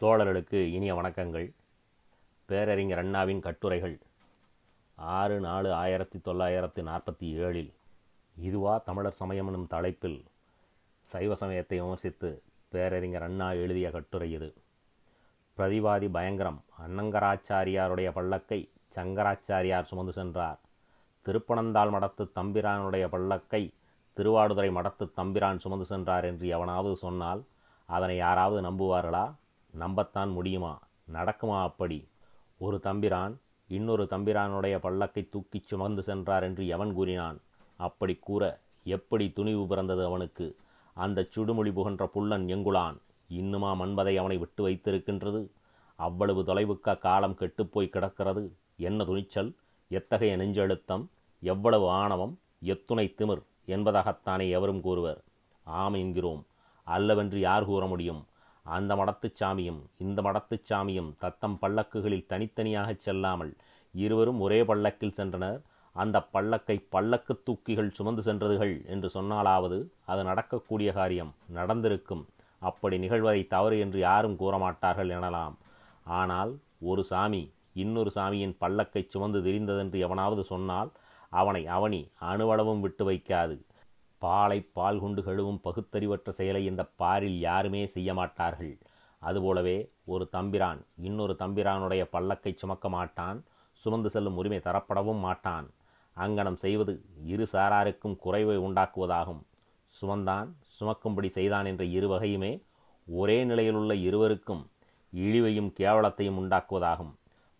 தோழர்களுக்கு இனிய வணக்கங்கள். பேரறிஞர் அண்ணாவின் கட்டுரைகள் ஆறு நாலு ஆயிரத்தி தொள்ளாயிரத்தி நாற்பத்தி ஏழில் இதுவா தமிழர் சமயம் எனும் தலைப்பில் சைவ சமயத்தை விமர்சித்து பேரறிஞர் அண்ணா எழுதிய கட்டுரை இது. பிரதிவாதி பயங்கரம் அன்னங்கராச்சாரியாருடைய பல்லக்கை சங்கராச்சாரியார் சுமந்து சென்றார். திருப்பனந்தாள் மடத்து தம்பிரானுடைய பல்லக்கை திருவாடுதுறை மடத்து தம்பிரான் சுமந்து சென்றார் என்று எவனாவது சொன்னால் அதனை யாராவது நம்புவார்களா? நம்பத்தான் முடியுமா? நடக்குமா அப்படி? ஒரு தம்பிரான் இன்னொரு தம்பிரானுடைய பல்லக்கை தூக்கிச் சுமந்து சென்றார் என்று எவன் கூறினான்? அப்படி கூற எப்படி துணிவு பிறந்தது அவனுக்கு? அந்த சுடுமொழி புகன்ற புல்லன் எங்குளான் இன்னுமா மண்பதை அவனை விட்டு வைத்திருக்கின்றது? அவ்வளவு தொலைவுக்கா காலம் கெட்டுப்போய் கிடக்கிறது? என்ன துணிச்சல்? எத்தகைய நெஞ்செழுத்தம்? எவ்வளவு ஆணவம்? எத்துணை திமிர்? என்பதாகத்தானே எவரும் கூறுவர். ஆம் என்கிறோம். அல்லவென்று யார் கூற முடியும்? அந்த மடத்துச் சாமியும் இந்த மடத்துச் சாமியும் தத்தம் பல்லக்குகளில் தனித்தனியாகச் செல்லாமல் இருவரும் ஒரே பல்லக்கில் சென்றனர். அந்த பல்லக்கை பல்லக்கு தூக்கிகள் சுமந்து சென்றதுகள் என்று சொன்னாலாவது அது நடக்கக்கூடிய காரியம் நடந்திருக்கும். அப்படி நிகழ்வதை தவறு என்று யாரும் கூறமாட்டார்கள் எனலாம். ஆனால் ஒரு சாமி இன்னொரு சாமியின் பல்லக்கை சுமந்து திரிந்ததென்று எவனாவது சொன்னால் அவனை அவனி அணுவளவும் விட்டு வைக்காது. பாலை பால் கொண்டு கழுவும் பகுத்தறிவற்ற செயலை இந்த பாரில் யாருமே செய்ய மாட்டார்கள் அதுபோலவே ஒரு தம்பிரான் இன்னொரு தம்பிரானுடைய பல்லக்கை சுமக்க மாட்டான் சுமந்து செல்லும் உரிமை தரப்படவும் மாட்டான். அங்கனம் செய்வது இரு சாராருக்கும் குறைவை உண்டாக்குவதாகும். சுமந்தான் சுமக்கும்படி செய்தான் என்ற இரு வகையுமே ஒரே நிலையிலுள்ள இருவருக்கும் இழிவையும் கேவலத்தையும் உண்டாக்குவதாகும்.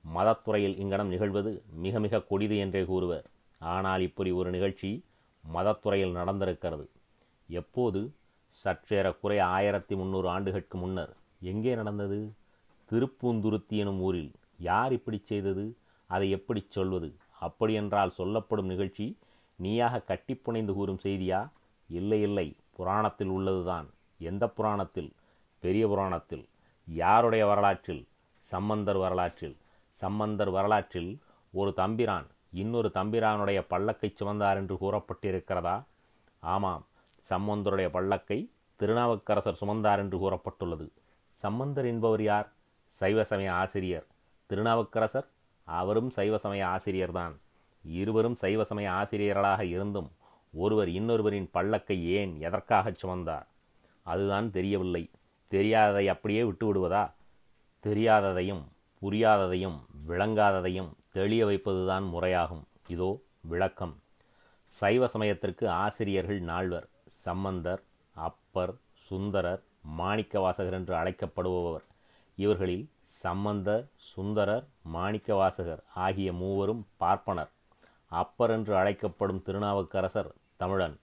மதத்துறையில் இங்கனம் நிகழ்வது மிக மிக கொடிது என்றே கூறுவர். ஆனால் இப்படி ஒரு நிகழ்ச்சி மதத்துறையில் நடந்திருக்கிறது. எப்போது? சற்றேறக்குறைய ஆயிரத்தி முந்நூறு ஆண்டுகளுக்கு முன்னர். எங்கே நடந்தது? திருப்பூந்துருத்தி எனும் ஊரில். யார் இப்படி செய்தது? அதை எப்படி சொல்வது? அப்படியென்றால் சொல்லப்படும் நிகழ்ச்சி நீயாக கட்டிப்புனைந்து கூறும் செய்தியா? இல்லை இல்லை. புராணத்தில் உள்ளதுதான். எந்த புராணத்தில்? பெரிய புராணத்தில். யாருடைய வரலாற்றில்? சம்பந்தர் வரலாற்றில். சம்பந்தர் வரலாற்றில் ஒரு தம்பிரான் இன்னொரு தம்பிரானுடைய பல்லக்கை சுமந்தார் என்று கூறப்பட்டிருக்கிறதா? ஆமாம் சம்பந்தருடைய பல்லக்கை திருநாவுக்கரசர் சுமந்தார் என்று கூறப்பட்டுள்ளது. சம்பந்தர் என்பவர் யார்? சைவ சமய ஆசிரியர். திருநாவுக்கரசர் அவரும் சைவ சமய ஆசிரியர்தான். இருவரும் சைவ சமய ஆசிரியர்களாக இருந்தும் ஒருவர் இன்னொருவரின் பல்லக்கை ஏன் எதற்காக சுமந்தார்? அதுதான் தெரியவில்லை. தெரியாததை அப்படியே விட்டுவிடுவதா? தெரியாததையும் புரியாததையும் விளங்காததையும் தெளிய வைப்பதுதான் முறையாகும். இதோ விளக்கம். சைவ சமயத்திற்கு ஆசிரியர்கள் நால்வர் சம்பந்தர் அப்பர் சுந்தரர் மாணிக்கவாசகர் என்று அழைக்கப்படுபவர். இவர்களில் சம்பந்தர் சுந்தரர் மாணிக்கவாசகர் ஆகிய மூவரும் பார்ப்பனர். அப்பர் என்று அழைக்கப்படும் திருநாவுக்கரசர் தமிழன்.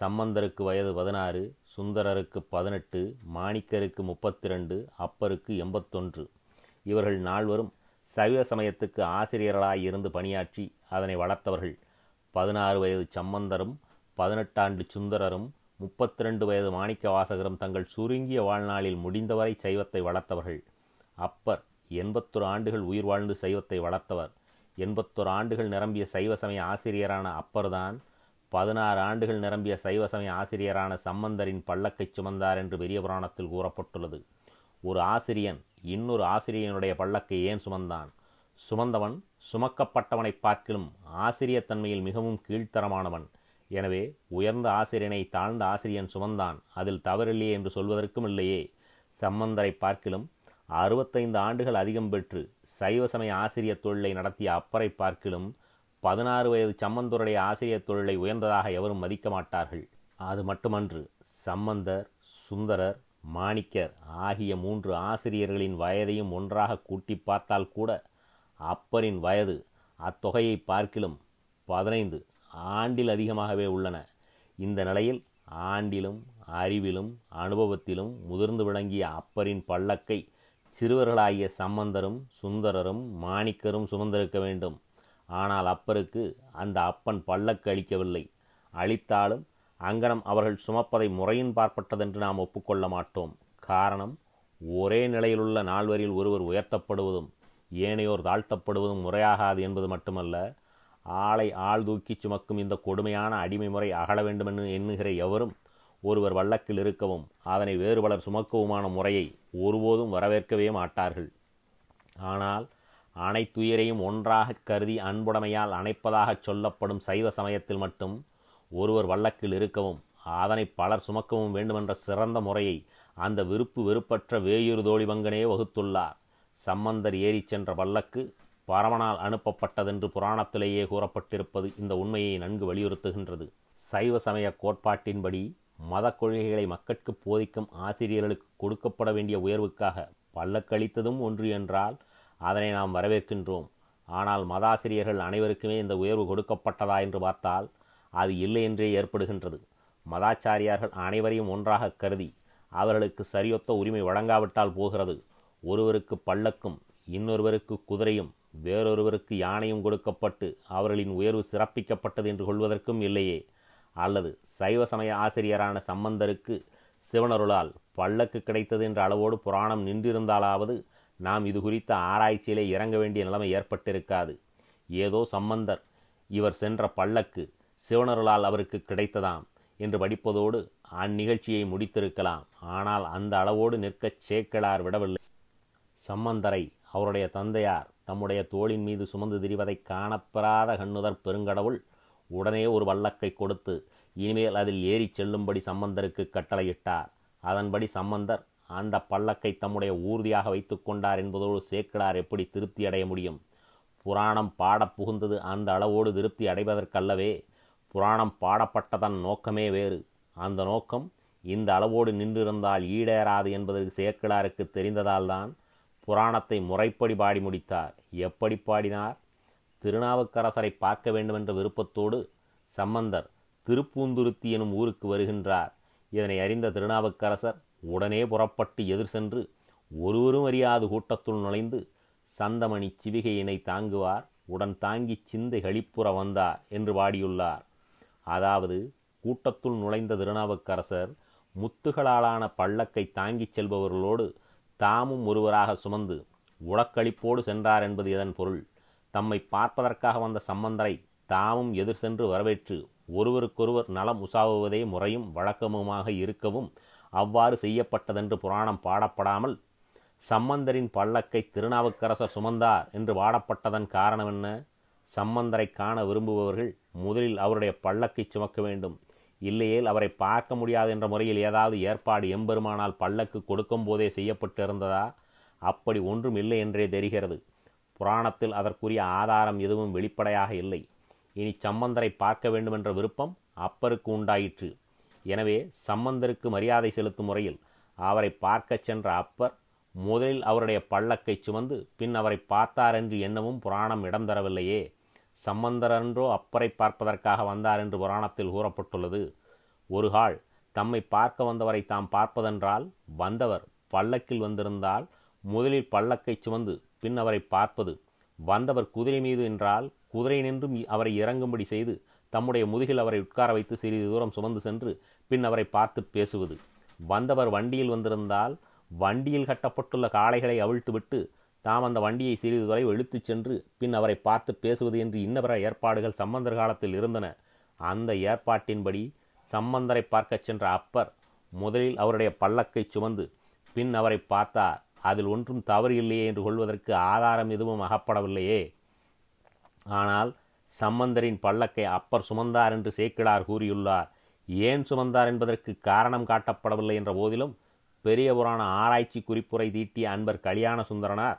சம்பந்தருக்கு வயது பதினாறு சுந்தரருக்கு பதினெட்டு மாணிக்கருக்கு முப்பத்தி ரெண்டு அப்பருக்கு எண்பத்தொன்று. இவர்கள் நால்வரும் சைவ சமயத்துக்கு ஆசிரியர்களாய் இருந்து பணியாற்றி அதனை வளர்த்தவர்கள் பதினாறு வயது சம்பந்தரும் பதினெட்டாண்டு சுந்தரரும் முப்பத்தி ரெண்டு வயது மாணிக்க வாசகரும் தங்கள் சுருங்கிய வாழ்நாளில் முடிந்தவரை சைவத்தை வளர்த்தவர்கள். அப்பர் எண்பத்தொரு ஆண்டுகள் உயிர் வாழ்ந்து சைவத்தை வளர்த்தவர். எண்பத்தொரு ஆண்டுகள் நிரம்பிய சைவ சமய ஆசிரியரான அப்பர்தான் பதினாறு ஆண்டுகள் நிரம்பிய சைவ சமய ஆசிரியரான சம்பந்தரின் பல்லக்கை சுமந்தார் என்று பெரிய புராணத்தில் கூறப்பட்டுள்ளது. ஒரு ஆசிரியன் இன்னொரு ஆசிரியனுடைய பல்லக்கை ஏன் சுமந்தான்? சுமந்தவன் சுமக்கப்பட்டவனை பார்க்கிலும் ஆசிரியத்தன்மையில் மிகவும் கீழ்த்தரமானவன். எனவே உயர்ந்த ஆசிரியனை தாழ்ந்த ஆசிரியன் சுமந்தான். அதில் தவறில்லையே என்று சொல்வதற்கும் இல்லையே. சம்பந்தரை பார்க்கிலும் அறுபத்தைந்து ஆண்டுகள் அதிகம் பெற்று சைவ சமய ஆசிரியர் தொழிலை நடத்திய அப்பரை பார்க்கிலும் பதினாறு வயது சம்பந்தருடைய ஆசிரியர் தொழிலை உயர்ந்ததாக எவரும் மதிக்க மாட்டார்கள். அது மட்டுமன்று சம்பந்தர் சுந்தரர் மாணிக்கர் ஆகிய மூன்று ஆசிரியர்களின் வயதையும் ஒன்றாக கூட்டி பார்த்தால் கூட அப்பரின் வயது அத்தொகையை பார்க்கிலும் பதினைந்து ஆண்டில் அதிகமாகவே உள்ளன. இந்த நிலையில் ஆண்டிலும் அறிவிலும் அனுபவத்திலும் முதிர்ந்து விளங்கிய அப்பரின் பல்லக்கை சிறுவர்களாகிய சம்பந்தரும் சுந்தரரும் மாணிக்கரும் சுமந்திருக்க வேண்டும். ஆனால் அப்பருக்கு அந்த அப்பன் பல்லக்கு அளிக்கவில்லை. அளித்தாலும் அங்கனம் அவர்கள் சுமப்பதை முறையின் பார்ப்பட்டதென்று நாம் ஒப்புக்கொள்ள மாட்டோம். காரணம் ஒரே நிலையிலுள்ள நால்வரில் ஒருவர் உயர்த்தப்படுவதும் ஏனையோர் தாழ்த்தப்படுவதும் முறையாகாது என்பது மட்டுமல்ல ஆளை ஆள் தூக்கி சுமக்கும் இந்த கொடுமையான அடிமை முறை அகல வேண்டுமென்று எண்ணுகிற எவரும் ஒருவர் வள்ளக்கில் இருக்கவும் அதனை வேறு பலர் சுமக்கவுமான முறையை ஒருபோதும் வரவேற்கவே மாட்டார்கள். ஆனால் அனைத்துயிரையும் ஒன்றாக கருதி அன்புடைமையால் அணைப்பதாகச் சொல்லப்படும் சைவ சமயத்தில் மட்டும் ஒருவர் வள்ளக்கில் இருக்கவும் அதனை பலர் சுமக்கவும் வேண்டுமென்ற சிறந்த முறையை அந்த விருப்பு வெறுப்பற்ற வேயூர் தோழிவங்கனே வகுத்துள்ளார். சம்பந்தர் ஏறிச் சென்ற வல்லக்கு பரமனால் அனுப்பப்பட்டதென்று புராணத்திலேயே கூறப்பட்டிருப்பது இந்த உண்மையை நன்கு வலியுறுத்துகின்றது. சைவ சமய கோட்பாட்டின்படி மத கொள்கைகளை மக்கட்கு போதிக்கும் ஆசிரியர்களுக்கு கொடுக்கப்பட வேண்டிய உயர்வுக்காக பல்லக்களித்ததும் ஒன்று என்றால் அதனை நாம் வரவேற்கின்றோம். ஆனால் மதாசிரியர்கள் அனைவருக்குமே இந்த உயர்வு கொடுக்கப்பட்டதா என்று பார்த்தால் அது இல்லை என்றே ஏற்படுகின்றது. மதாச்சாரியார்கள் அனைவரையும் ஒன்றாக கருதி அவர்களுக்கு சரியொத்த உரிமை வழங்காவிட்டால் போகிறது. ஒருவருக்கு பல்லக்கும் இன்னொருவருக்கு குதிரையும் வேறொருவருக்கு யானையும் கொடுக்கப்பட்டு அவர்களின் உயர்வு சிறப்பிக்கப்பட்டது என்று கொள்வதற்கும் இல்லையே. அல்லது சைவ சமய ஆசிரியரான சம்பந்தருக்கு சிவனருளால் பல்லக்கு கிடைத்தது என்ற அளவோடு புராணம் நின்றிருந்தாலாவது நாம் இது குறித்த ஆராய்ச்சியிலே இறங்க வேண்டிய நிலைமை ஏற்பட்டிருக்காது. ஏதோ சம்பந்தர் இவர் சென்ற பல்லக்கு சிவனருளால் அவருக்கு கிடைத்ததாம் என்று படிப்பதோடு அந்நிகழ்ச்சியை முடித்திருக்கலாம். ஆனால் அந்த அளவோடு நிற்கச் சேக்கலார் விடவில்லை. சம்பந்தரை அவருடைய தந்தையார் தம்முடைய தோளின் மீது சுமந்து திரிவதை காணப்பெறாத கண்ணுதர் பெருங்கடவுள் உடனே ஒரு வல்லக்கை கொடுத்து இனிமேல் அதில் ஏறிச் செல்லும்படி சம்பந்தருக்கு கட்டளையிட்டார். அதன்படி சம்பந்தர் அந்த பல்லக்கை தம்முடைய ஊர்தியாக வைத்து கொண்டார் என்பதோடு சேக்கிழார் எப்படி திருப்தி அடைய முடியும்? புராணம் பாடப் புகுந்தது அந்த அளவோடு திருப்தி அடைவதற்கல்லவே புராணம் பாடப்பட்டதன் நோக்கமே வேறு. அந்த நோக்கம் இந்த அளவோடு நின்றிருந்தால் ஈடேறாது என்பதற்கு சேக்கிழாருக்கு தெரிந்ததால்தான் புராணத்தை முறைப்படி பாடி முடித்தார். எப்படி பாடினார்? திருநாவுக்கரசரை பார்க்க வேண்டுமென்ற விருப்பத்தோடு சம்பந்தர் திருப்பூந்துருத்தி எனும் ஊருக்கு வருகின்றார். இதனை அறிந்த திருநாவுக்கரசர் உடனே புறப்பட்டு எதிர் சென்று ஒருவரும் அறியாது கூட்டத்துள் நுழைந்து சந்தமணி சிவிகையினை தாங்குவார். உடன் தாங்கிச் சிந்தை கழிப்புற வந்தார் என்று பாடியுள்ளார் அதாவது கூட்டத்துள் நுழைந்த திருநாவுக்கரசர் முத்துகளாலான பள்ளக்கை தாங்கிச் செல்பவர்களோடு தாமும் ஒருவராக சுமந்து உடக்களிப்போடு சென்றார் என்பது இதன் பொருள்? தம்மை பார்ப்பதற்காக வந்த சம்பந்தரை தாமும் எதிர் சென்று வரவேற்று ஒருவருக்கொருவர் நலம் உசாவுவதே முறையும் வழக்கமுமாக இருக்கவும் அவ்வாறு செய்யப்பட்டதென்று புராணம் பாடப்படாமல் சம்பந்தரின் பல்லக்கை திருநாவுக்கரசர் சுமந்தார் என்று பாடப்பட்டதன் காரணம் என்ன சம்பந்தரை காண விரும்புபவர்கள் முதலில் அவருடைய பல்லக்கை சுமக்க வேண்டும். இல்லையேல் அவரை பார்க்க முடியாது என்ற முறையில் ஏதாவது ஏற்பாடு எம்பெருமானால் பல்லக்கு கொடுக்கும் போதே செய்யப்பட்டிருந்ததா? அப்படி ஒன்றும் இல்லை என்றே தெரிகிறது. புராணத்தில் அதற்குரிய ஆதாரம் எதுவும் வெளிப்படையாக இல்லை. இனி சம்பந்தரை பார்க்க வேண்டுமென்ற விருப்பம் அப்பருக்கு உண்டாயிற்று. எனவே சம்பந்தருக்கு மரியாதை செலுத்தும் முறையில் அவரை பார்க்கச் சென்ற அப்பர் முதலில் அவருடைய பல்லக்கை சுமந்து பின் அவரை பார்த்தாரென்று எண்ணவும் புராணம் இடம் தரவில்லையே. சம்பந்தரன்றோ அப்பரை பார்ப்பதற்காக வந்தார் என்று புராணத்தில் கூறப்பட்டுள்ளது. ஒரு கால் தம்மை பார்க்க வந்தவரை தாம் பார்ப்பதென்றால் வந்தவர் பல்லக்கில் வந்திருந்தால் முதலில் பல்லக்கை சுமந்து பின் அவரை பார்ப்பது. வந்தவர் குதிரை மீது என்றால் குதிரை நின்றும் அவரை இறங்கும்படி செய்து தம்முடைய முதுகில் அவரை உட்கார வைத்து சிறிது தூரம் சுமந்து சென்று பின் அவரை பார்த்து பேசுவது. வந்தவர் வண்டியில் வந்திருந்தால் வண்டியில் கட்டப்பட்டுள்ள காளைகளை அவிழ்த்துவிட்டு தாம் அந்த வண்டியை சிறிது தொலைவு இழுத்துச் சென்று பின் அவரை பார்த்து பேசுவது என்று இன்னபிற ஏற்பாடுகள் சம்பந்தர் காலத்தில் இருந்தன. அந்த ஏற்பாட்டின்படி சம்பந்தரை பார்க்கச் சென்ற அப்பர் முதலில் அவருடைய பல்லக்கை சுமந்து பின் அவரை பார்த்தார் அதில் ஒன்றும் தவறு இல்லையே என்று கொள்வதற்கு ஆதாரம் எதுவும் அகப்படவில்லையே. ஆனால் சம்பந்தரின் பல்லக்கை அப்பர் சுமந்தார் என்று சேக்கிழார் கூறியுள்ளார். ஏன் சுமந்தார் என்பதற்கு காரணம் காட்டப்படவில்லை என்ற போதிலும் பெரிய புராண ஆராய்ச்சி குறிப்புரை தீட்டிய அன்பர் கல்யாண சுந்தரனார்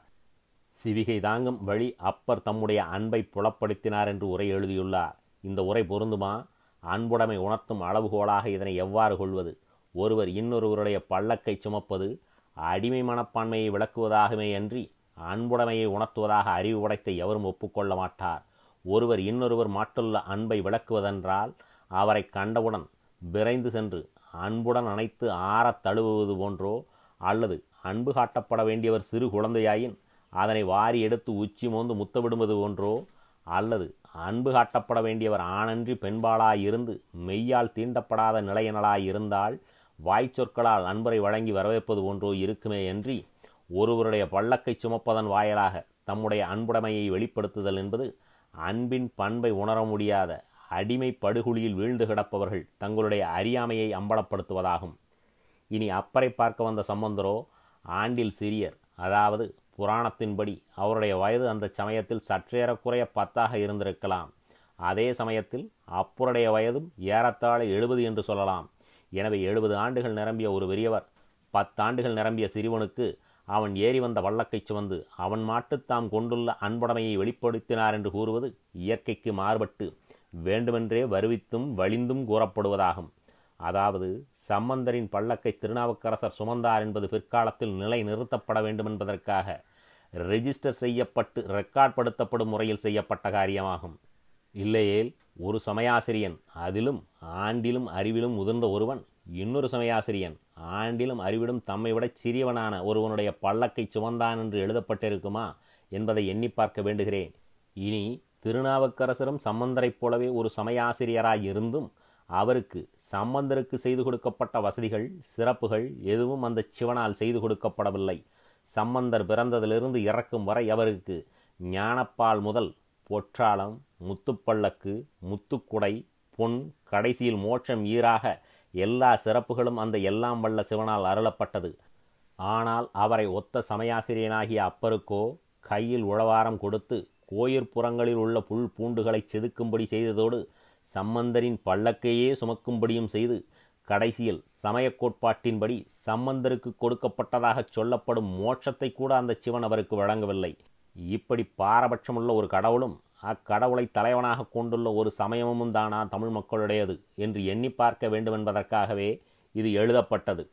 சிவிகை தாங்கும் வழி அப்பர் தம்முடைய அன்பை புலப்படுத்தினார் என்று உரை எழுதியுள்ளார். இந்த உரை பொருந்துமா? அன்புடைமை உணர்த்தும் அளவுகோலாக இதனை எவ்வாறு கொள்வது? ஒருவர் இன்னொருவருடைய பள்ளக்கை சுமப்பது அடிமை மனப்பான்மையை விளக்குவதாகவே அன்றி அன்புடைமையை உணர்த்துவதாக அறிவு உடைத்த எவரும் ஒப்புக்கொள்ள மாட்டார். ஒருவர் இன்னொருவர் மாட்டுள்ள அன்பை விளக்குவதென்றால் அவரை கண்டவுடன் விரைந்து சென்று அன்புடன் அணைத்து ஆறத் தழுவுவது போன்றோ அல்லது அன்பு காட்டப்பட வேண்டியவர் சிறு குழந்தையாயின் அதனை வாரி எடுத்து உச்சி மோந்து முத்தவிடுவது போன்றோ? அல்லது அன்பு காட்டப்பட வேண்டியவர் ஆணன்றி பெண்பாளாயிருந்து மெய்யால் தீண்டப்படாத நிலையனலாயிருந்தால் வாய்ச்சொற்களால் அன்பரை வழங்கி வரவேற்பது போன்றோ இருக்குமே அன்றி ஒருவருடைய பள்ளக்கை சுமப்பதன் வாயிலாக தம்முடைய அன்புடைமையை வெளிப்படுத்துதல் என்பது அன்பின் பண்பை உணர முடியாத அடிமை படுகுழியில் வீழ்ந்து கிடப்பவர்கள் தங்களுடைய அறியாமையை அம்பலப்படுத்துவதாகும். இனி அப்பறை பார்க்க வந்த சம்பந்தரோ ஆண்டில் சிறியர் அதாவது புராணத்தின்படி அவருடைய வயது அந்த சமயத்தில் சற்றேறக்குறைய பத்தாக இருந்திருக்கலாம். அதே சமயத்தில் அப்புருடைய வயதும் ஏறத்தாழ எழுபது என்று சொல்லலாம். எனவே எழுபது ஆண்டுகள் நிரம்பிய ஒரு பெரியவர் பத்தாண்டுகள் நிரம்பிய சிறுவனுக்கு அவன் ஏறி வந்த வள்ளக்கை சுமந்து அவன் மாட்டு தாம் கொண்டுள்ள அன்புடைமையை வெளிப்படுத்தினார் என்று கூறுவது இயற்கைக்கு மாறுபட்டு வேண்டுமென்றே வருவித்தும் வலிந்தும் கூறப்படுவதாகும். அதாவது சம்பந்தரின் பல்லக்கை திருநாவுக்கரசர் சுமந்தார் என்பது பிற்காலத்தில் நிலை நிறுத்தப்பட வேண்டும் என்பதற்காக ரெஜிஸ்டர் செய்யப்பட்டு ரெக்கார்ட் படுத்தப்படும் முறையில் செய்யப்பட்ட காரியமாகும். இல்லையேல் ஒரு சமயாசிரியன் அதிலும் ஆண்டிலும் அறிவிலும் முதிர்ந்த ஒருவன் இன்னொரு சமயாசிரியன் ஆண்டிலும் அறிவிலும் தம்மை விட சிறியவனான ஒருவனுடைய பல்லக்கை சுமந்தான் என்று எழுதப்பட்டிருக்குமா என்பதை எண்ணி பார்க்க வேண்டுகிறேன். இனி திருநாவுக்கரசரும் சம்பந்தரைப் போலவே ஒரு சமயாசிரியராய் இருந்தும் அவருக்கு சம்பந்தருக்கு செய்து கொடுக்கப்பட்ட வசதிகள் சிறப்புகள் எதுவும் அந்த சிவனால் செய்து கொடுக்கப்படவில்லை. சம்பந்தர் பிறந்ததிலிருந்து இறக்கும் வரை அவருக்கு ஞானப்பால் முதல் பொற்றாளம் முத்துப்பள்ளக்கு முத்துக்குடை பொன் கடைசியில் மோட்சம் ஈராக எல்லா சிறப்புகளும் அந்த எல்லாம் வல்ல சிவனால் அருளப்பட்டது. ஆனால் அவரை ஒத்த சமயாசிரியனாகிய அப்பருக்கோ கையில் உழவாரம் கொடுத்து கோயிற்புறங்களில் உள்ள புல் பூண்டுகளை செதுக்கும்படி செய்ததோடு சம்பந்தரின் பல்லக்கையே சுமக்கும்படியும் செய்து கடைசியில் சமய கோட்பாட்டின்படி சம்பந்தருக்கு கொடுக்கப்பட்டதாக சொல்லப்படும் மோட்சத்தை கூட அந்த சிவன் அவருக்கு வழங்கவில்லை. இப்படி பாரபட்சமுள்ள ஒரு கடவுளும் அக்கடவுளை தலைவனாக கொண்டுள்ள ஒரு சமயமும் தானா தமிழ் மக்களுடையது என்று எண்ணி பார்க்க வேண்டுமென்பதற்காகவே இது எழுதப்பட்டது.